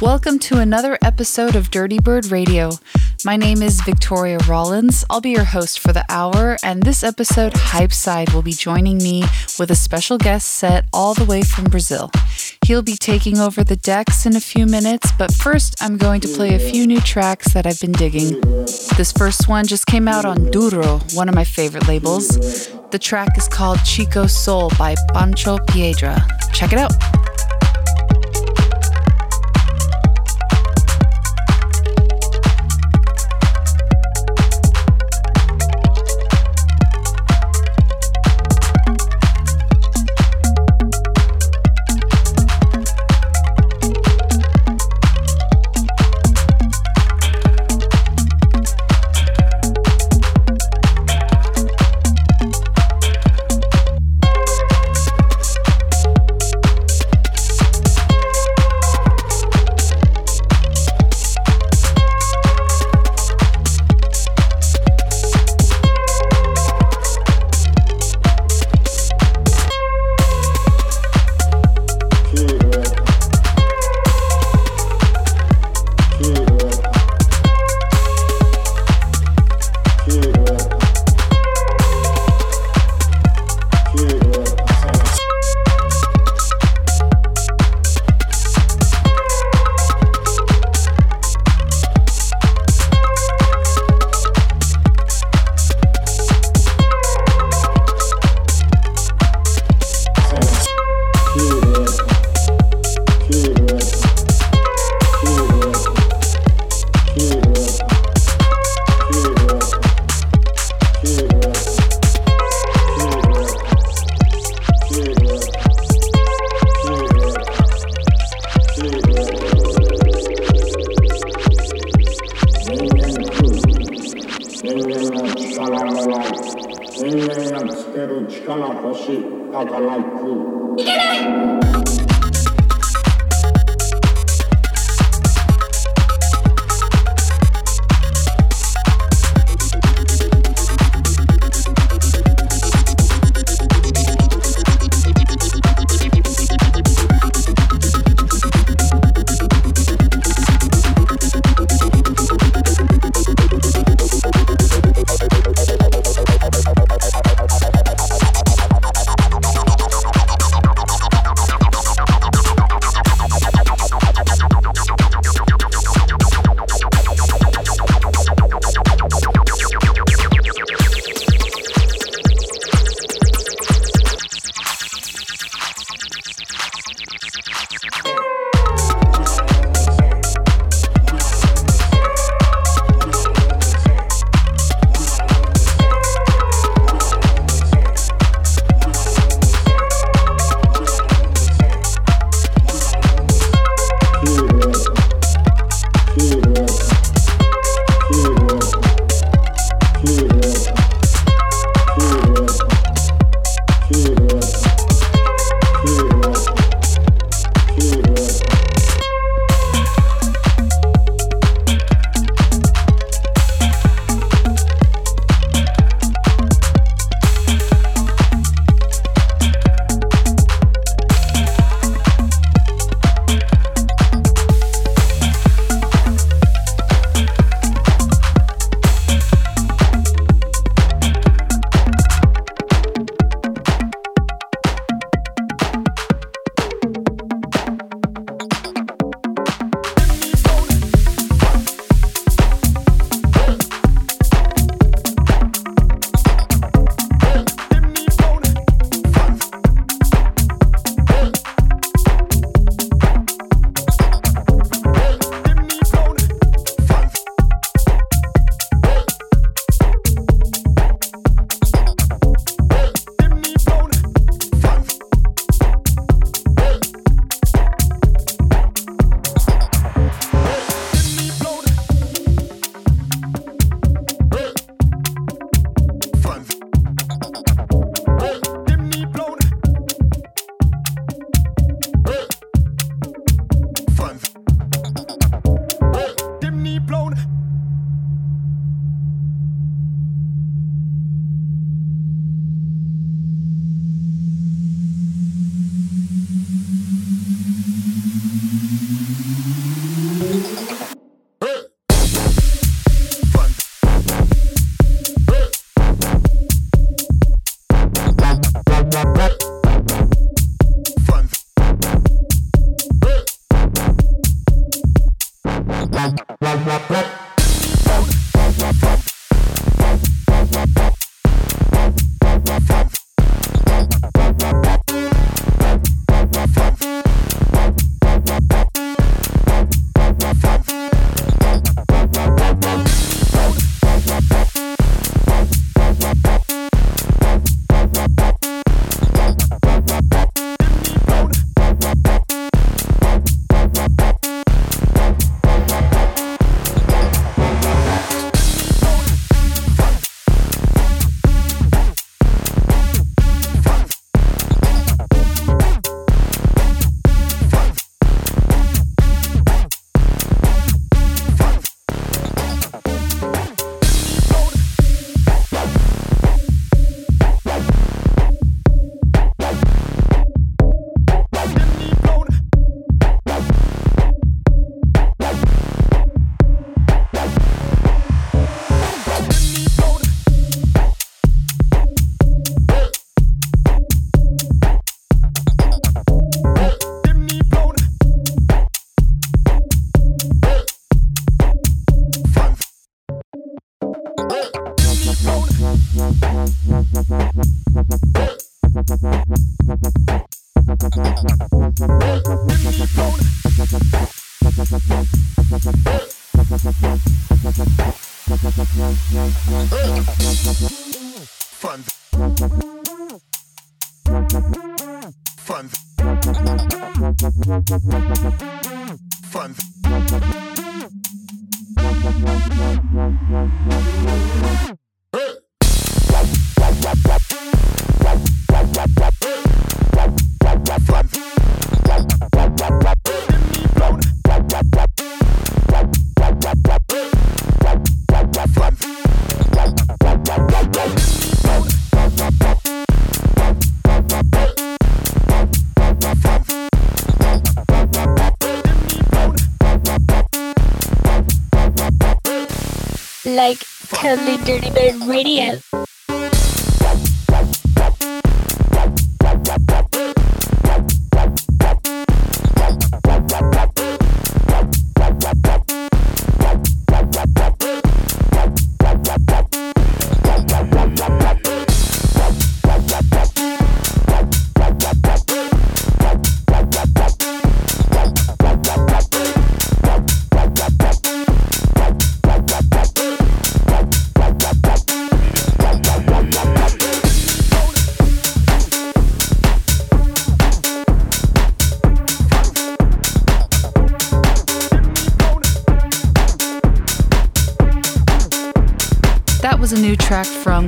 Welcome to another episode of Dirty Bird Radio. My name is Victoria Rollins. I'll be your host for the hour, and this episode, Hypeside will be joining me with a special guest set all the way from Brazil. He'll be taking over the decks in a few minutes, but first, I'm going to play a few new tracks that I've been digging. This first one just came out on Duro, one of my favorite labels. The track is called Chico Soul by Pancho Piedra. Check it out. Totally Dirty Bird Radio.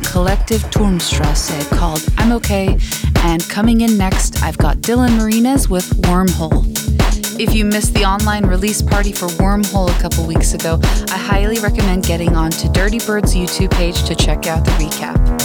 Collective Turmstrasse eh, called I'm Okay, and coming in next, I've got Dylan Marines with Wormhole. If you missed the online release party for Wormhole a couple weeks ago, I highly recommend getting onto Dirty Bird's YouTube page to check out the recap.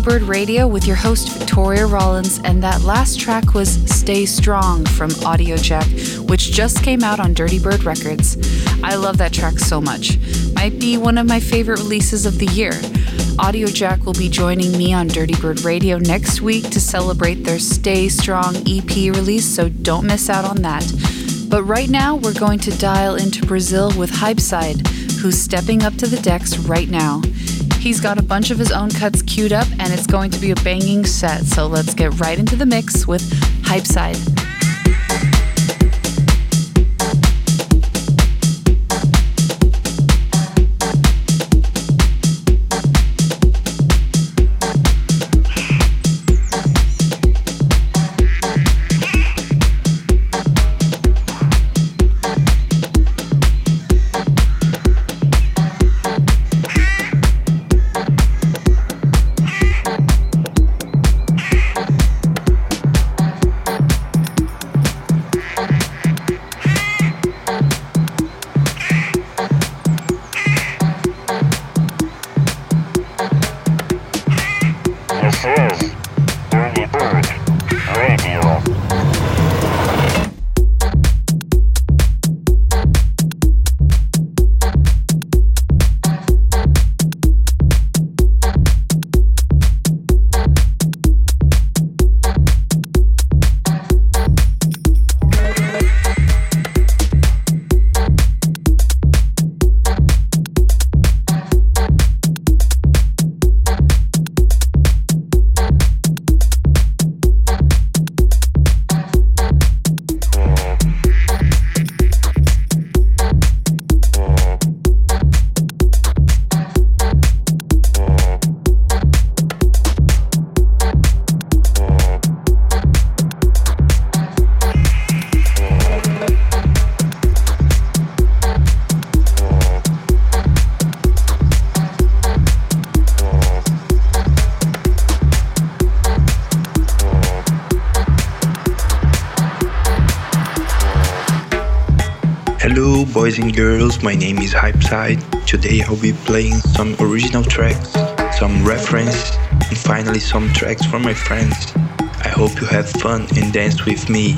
Bird Radio with your host Victoria Rollins, and that last track was Stay Strong from Audiojack, which just came out on Dirty Bird Records. I love that track so much. Might be one of my favorite releases of the year. Audiojack will be joining me on Dirty Bird Radio next week to celebrate their Stay Strong EP release, so don't miss out on that. But right now, we're going to dial into Brazil with Hypeside, who's stepping up to the decks right now. He's got a bunch of his own cuts queued up, and it's going to be a banging set. So let's get right into the mix with Hypeside. boys Hypeside. Today I'll be playing some original tracks, some reference, and finally some tracks from my friends. I hope you have fun and dance with me.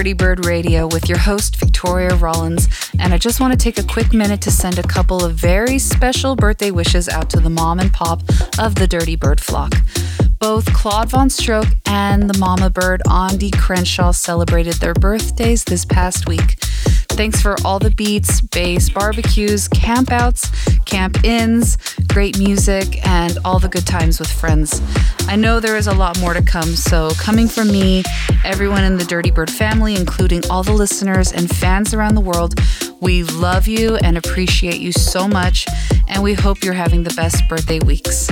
Dirty Bird Radio with your host, Victoria Rollins, and I just want to take a quick minute to send a couple of very special birthday wishes out to the mom and pop of the Dirty Bird flock. Both Claude Von Stroke and the mama bird, Andi Crenshaw, celebrated their birthdays this past week. Thanks for all the beats, bass, barbecues, campouts, camp ins, great music, and all the good times with friends. I know there is a lot more to come, so coming from me, everyone in the Dirty Bird family, including all the listeners and fans around the world, we love you and appreciate you so much, and we hope you're having the best birthday weeks.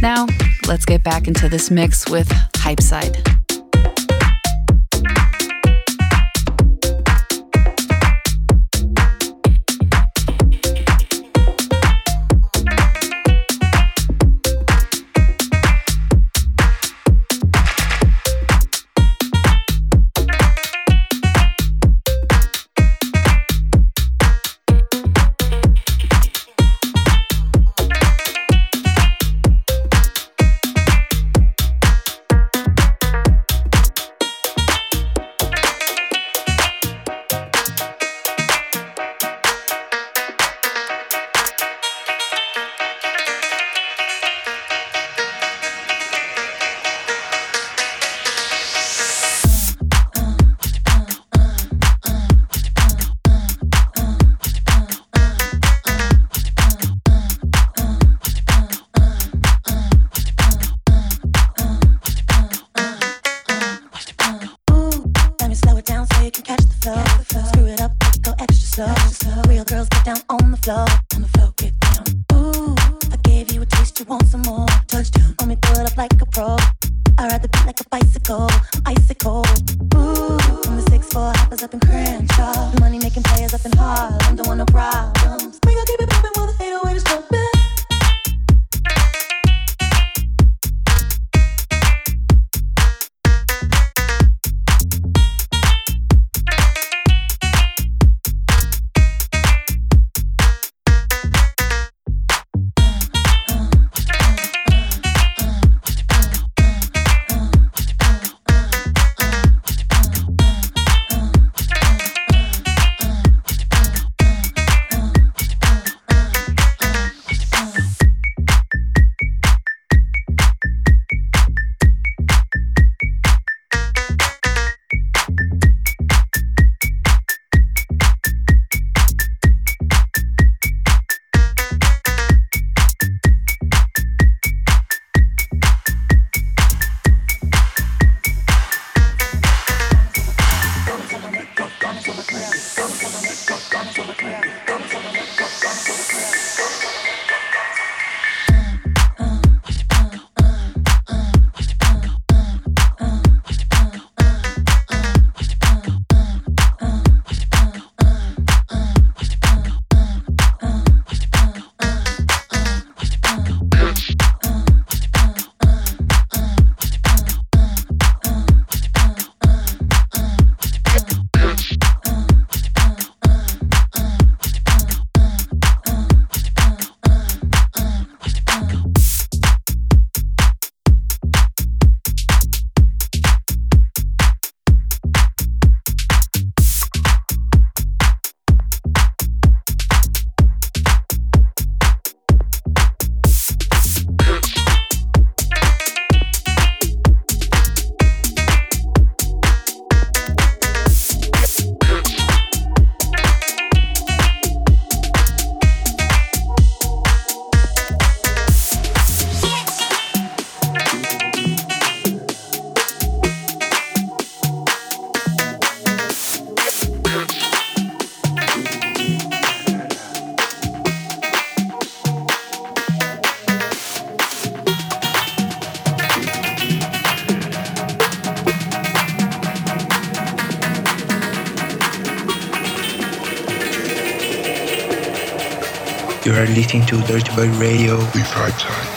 Now, let's get back into this mix with Hypeside. are listening to Dirty Bird Radio with Hypeside.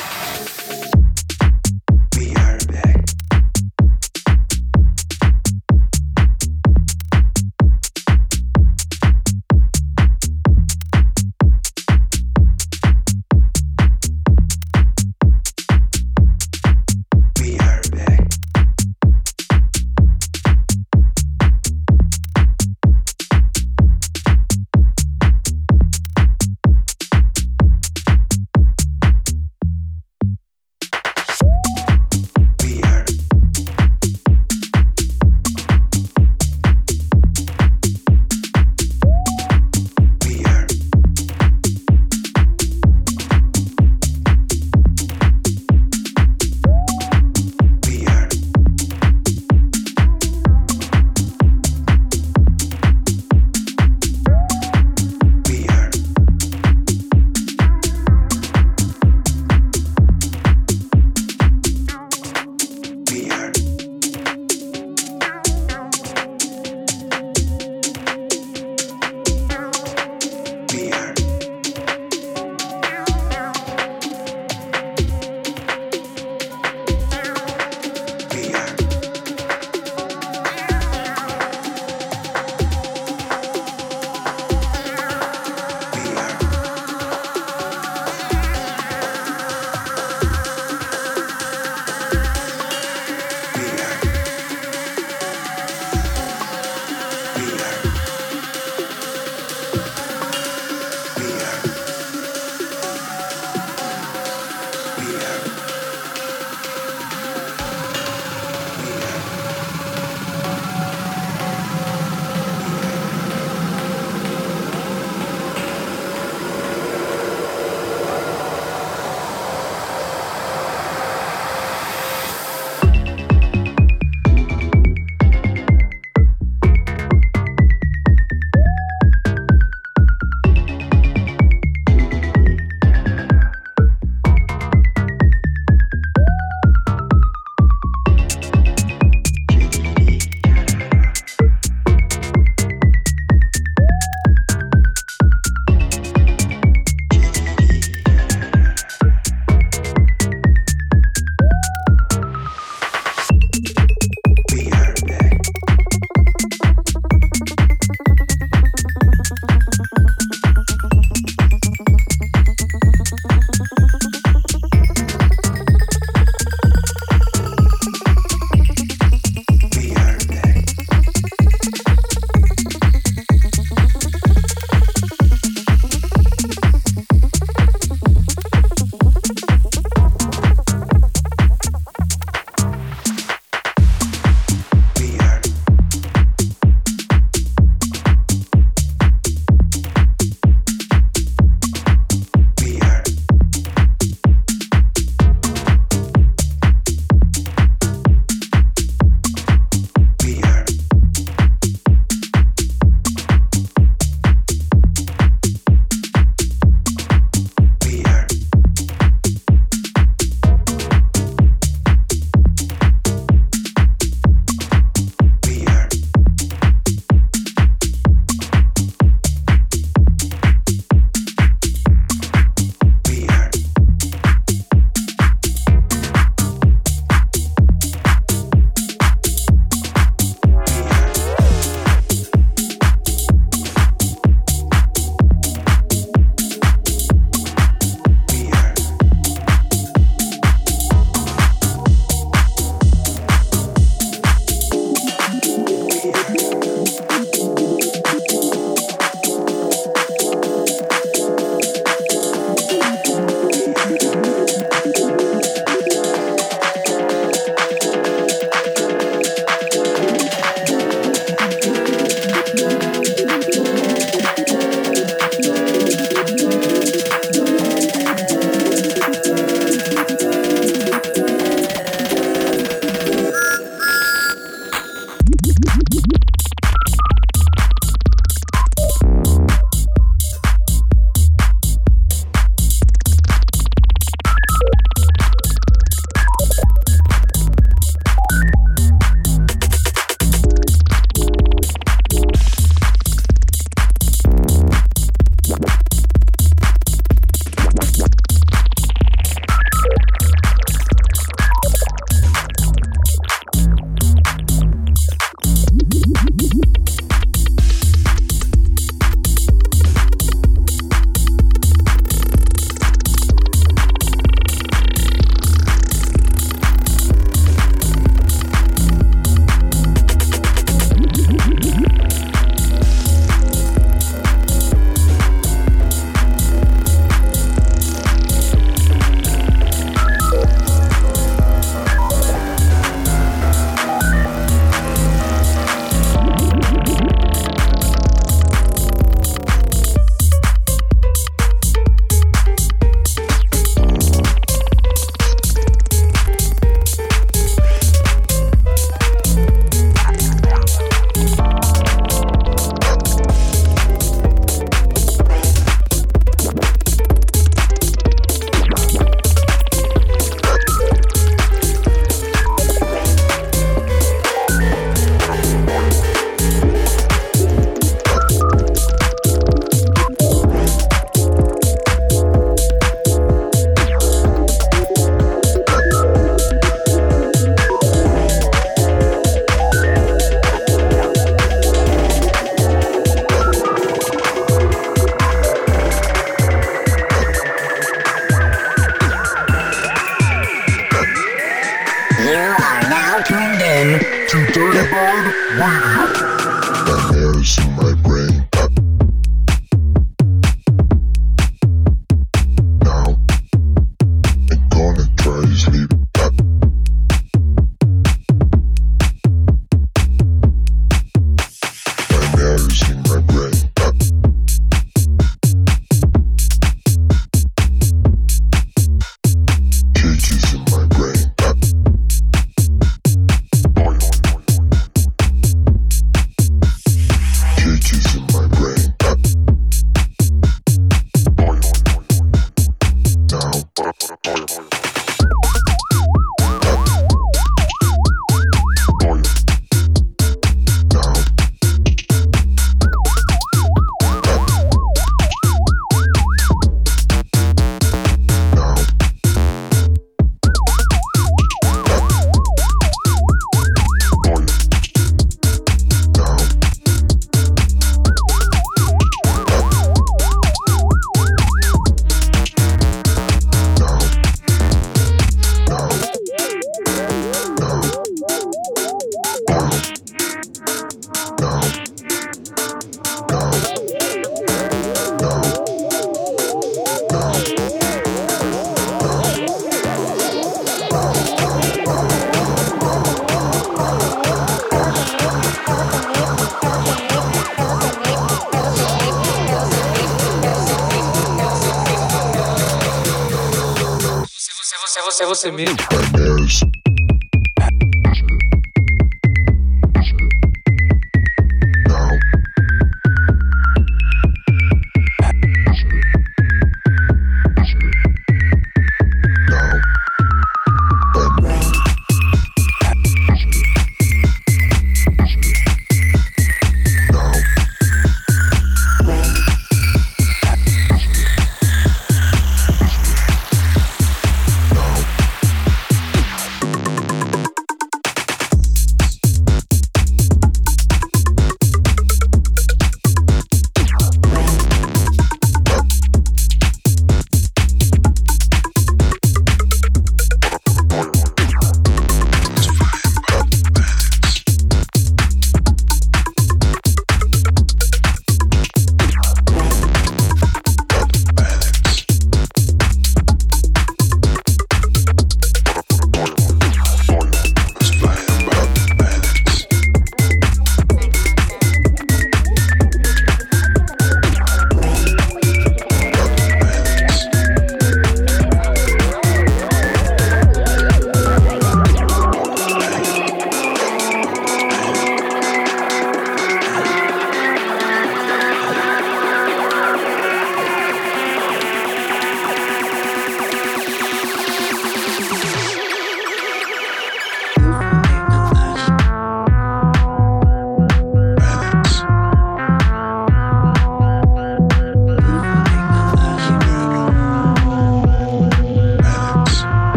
Você mesmo.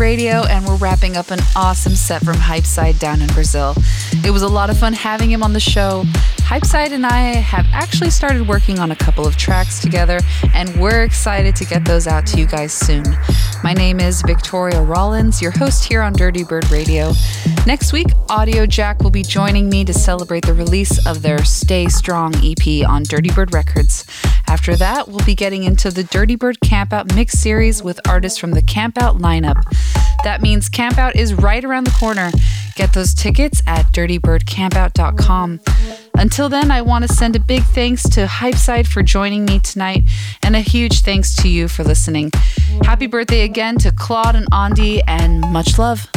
Radio, and we're wrapping up an awesome set from Hypeside down in Brazil. It was a lot of fun having him on the show. Hypeside and I have actually started working on a couple of tracks together, and we're excited to get those out to you guys soon. My name is Victoria Rollins, your host here on Dirty Bird Radio. Next week, Audiojack will be joining me to celebrate the release of their Stay Strong EP on Dirty Bird Records. After that, we'll be getting into the Dirty Bird Campout mix series with artists from the Campout lineup. That means Campout is right around the corner. Get those tickets at dirtybirdcampout.com. Until then, I want to send a big thanks to Hypeside for joining me tonight, and a huge thanks to you for listening. Happy birthday again to Claude and Andi, and much love.